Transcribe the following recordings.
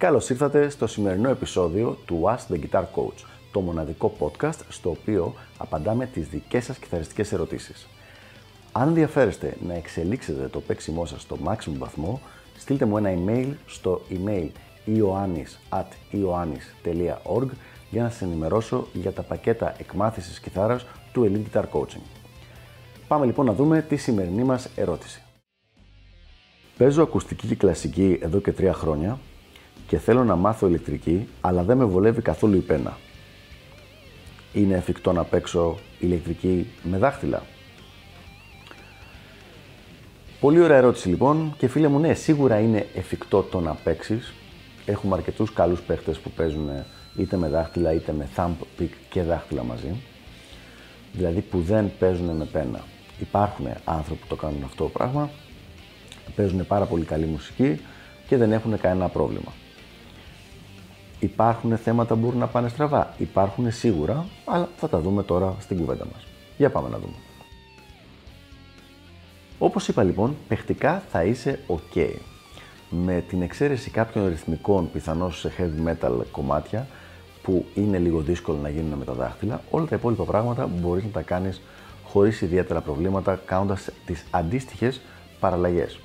Καλώς ήρθατε στο σημερινό επεισόδιο του Ask the Guitar Coach, το μοναδικό podcast στο οποίο απαντάμε τις δικές σας κιθαριστικές ερωτήσεις. Αν ενδιαφέρεστε να εξελίξετε το παίξιμό σας στο maximum βαθμό, στείλτε μου ένα email στο email ioannis.ioannis.org για να σας ενημερώσω για τα πακέτα εκμάθησης κιθάρας του Elite Guitar Coaching. Πάμε λοιπόν να δούμε τη σημερινή μας ερώτηση. Παίζω ακουστική και κλασική εδώ και τρία χρόνια και θέλω να μάθω ηλεκτρική, αλλά δεν με βολεύει καθόλου η πένα. Είναι εφικτό να παίξω ηλεκτρική με δάχτυλα; Πολύ ωραία ερώτηση λοιπόν και φίλε μου, ναι, σίγουρα είναι εφικτό το να παίξεις. Έχουμε αρκετούς καλούς παίχτες που παίζουν είτε με δάχτυλα είτε με thumb pick και δάχτυλα μαζί. Δηλαδή που δεν παίζουν με πένα. Υπάρχουν άνθρωποι που το κάνουν αυτό το πράγμα, παίζουν πάρα πολύ καλή μουσική και δεν έχουν κανένα πρόβλημα. Υπάρχουν θέματα που μπορούν να πάνε στραβά. Υπάρχουν σίγουρα, αλλά θα τα δούμε τώρα στην κουβέντα μας. Για πάμε να δούμε. Όπως είπα λοιπόν, παιχτικά θα είσαι ok. Με την εξαίρεση κάποιων ρυθμικών, πιθανώς σε heavy metal κομμάτια, που είναι λίγο δύσκολο να γίνουν με τα δάχτυλα, όλα τα υπόλοιπα πράγματα μπορείς να τα κάνεις χωρίς ιδιαίτερα προβλήματα, κάνοντας τις αντίστοιχες παραλλαγές.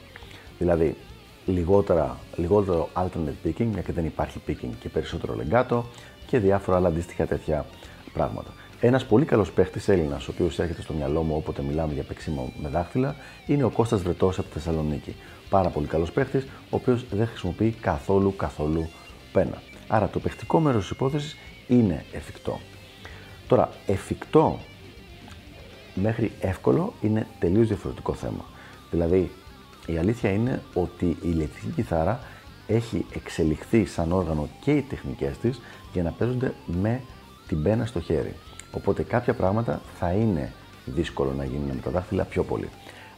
Δηλαδή, λιγότερα, λιγότερο alternate picking, μια και δεν υπάρχει picking και περισσότερο legato και διάφορα άλλα αντίστοιχα τέτοια πράγματα. Ένας πολύ καλός παίχτης Έλληνας, ο οποίος έρχεται στο μυαλό μου όποτε μιλάμε για παίξιμο με δάχτυλα, είναι ο Κώστας Βρετός από τη Θεσσαλονίκη. Πάρα πολύ καλός παίχτης, ο οποίος δεν χρησιμοποιεί καθόλου καθόλου πένα. Άρα το παιχτικό μέρος της υπόθεσης είναι εφικτό. Τώρα, εφικτό μέχρι εύκολο είναι τελείως διαφορετικό θέμα. Δηλαδή, η αλήθεια είναι ότι η ηλεκτρική κιθάρα έχει εξελιχθεί σαν όργανο και οι τεχνικές της για να παίζονται με την πένα στο χέρι. Οπότε κάποια πράγματα θα είναι δύσκολο να γίνουν με τα δάχτυλα πιο πολύ.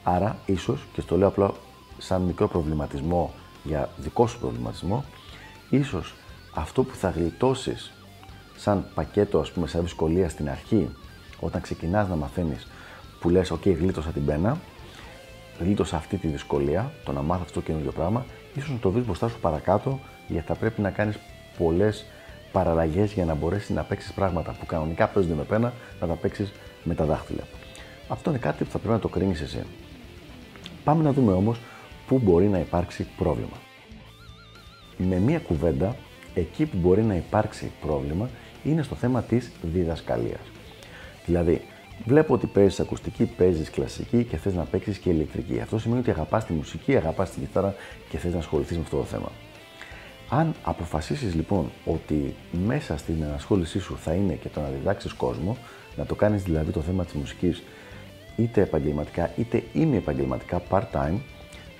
Άρα, ίσως, και στο λέω απλά σαν μικρό προβληματισμό για δικό σου προβληματισμό, ίσως αυτό που θα γλιτώσεις σαν πακέτο, ας πούμε, σαν δυσκολία στην αρχή, όταν ξεκινάς να μαθαίνεις, που λες, ok, γλίτωσα την πένα, γλίτωσα αυτή τη δυσκολία, το να μάθω αυτό το καινούργιο πράγμα, ίσως να το δει μπροστά σου παρακάτω, γιατί θα πρέπει να κάνεις πολλές παραλλαγές για να μπορέσεις να παίξεις πράγματα που κανονικά παίζονται με πένα, να τα παίξεις με τα δάχτυλα. Αυτό είναι κάτι που θα πρέπει να το κρίνεις εσύ. Πάμε να δούμε όμως πού μπορεί να υπάρξει πρόβλημα. Με μία κουβέντα, εκεί που μπορεί να υπάρξει πρόβλημα είναι στο θέμα της διδασκαλίας. Δηλαδή, Βλέπω ότι παίζεις ακουστική, παίζεις κλασική και θες να παίξεις και ηλεκτρική. Αυτό σημαίνει ότι αγαπάς τη μουσική, αγαπάς τη κιθάρα και θες να ασχοληθείς με αυτό το θέμα. Αν αποφασίσεις λοιπόν ότι μέσα στην ενασχόλησή σου θα είναι και το να διδάξεις κόσμο, να το κάνεις δηλαδή το θέμα της μουσικής είτε επαγγελματικά είτε ημι επαγγελματικά part-time,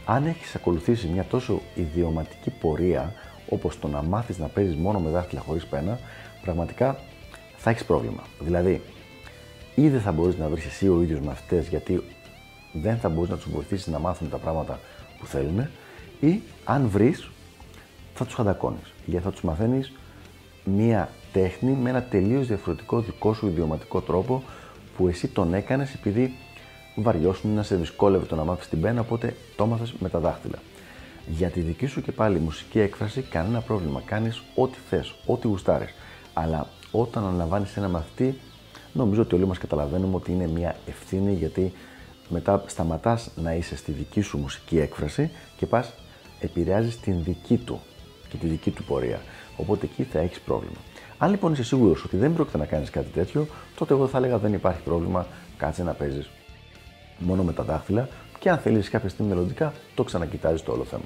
αν έχεις ακολουθήσει μια τόσο ιδιωματική πορεία όπως το να μάθεις να παίζεις μόνο με δάχτυλα χωρίς πένα, πραγματικά θα έχεις πρόβλημα. Δηλαδή, ή δεν θα μπορείς να βρεις εσύ ο ίδιος μαθητέ γιατί δεν θα μπορείς να τους βοηθήσεις να μάθουν τα πράγματα που θέλουν, ή αν βρεις, θα τους χαντακώνεις. Γιατί θα τους μαθαίνεις μία τέχνη με ένα τελείως διαφορετικό δικό σου ιδιωματικό τρόπο που εσύ τον έκανες επειδή βαριώσουν να σε δυσκόλευε το να μάθεις την πένα, οπότε το έμαθες με τα δάχτυλα. Για τη δική σου και πάλι μουσική έκφραση, κανένα πρόβλημα. Κάνεις ό,τι θες, ό,τι γουστάρεις. Αλλά όταν αναλαμβάνεις ένα μαθητή, νομίζω ότι όλοι μας καταλαβαίνουμε ότι είναι μια ευθύνη γιατί μετά σταματάς να είσαι στη δική σου μουσική έκφραση και πας επηρεάζεις την δική του και τη δική του πορεία. Οπότε εκεί θα έχεις πρόβλημα. Αν λοιπόν είσαι σίγουρος ότι δεν πρόκειται να κάνεις κάτι τέτοιο, τότε εγώ θα έλεγα δεν υπάρχει πρόβλημα, κάτσε να παίζεις μόνο με τα δάχτυλα και αν θέλεις κάποια στιγμή μελλοντικά, το ξανακοιτάζεις το όλο θέμα.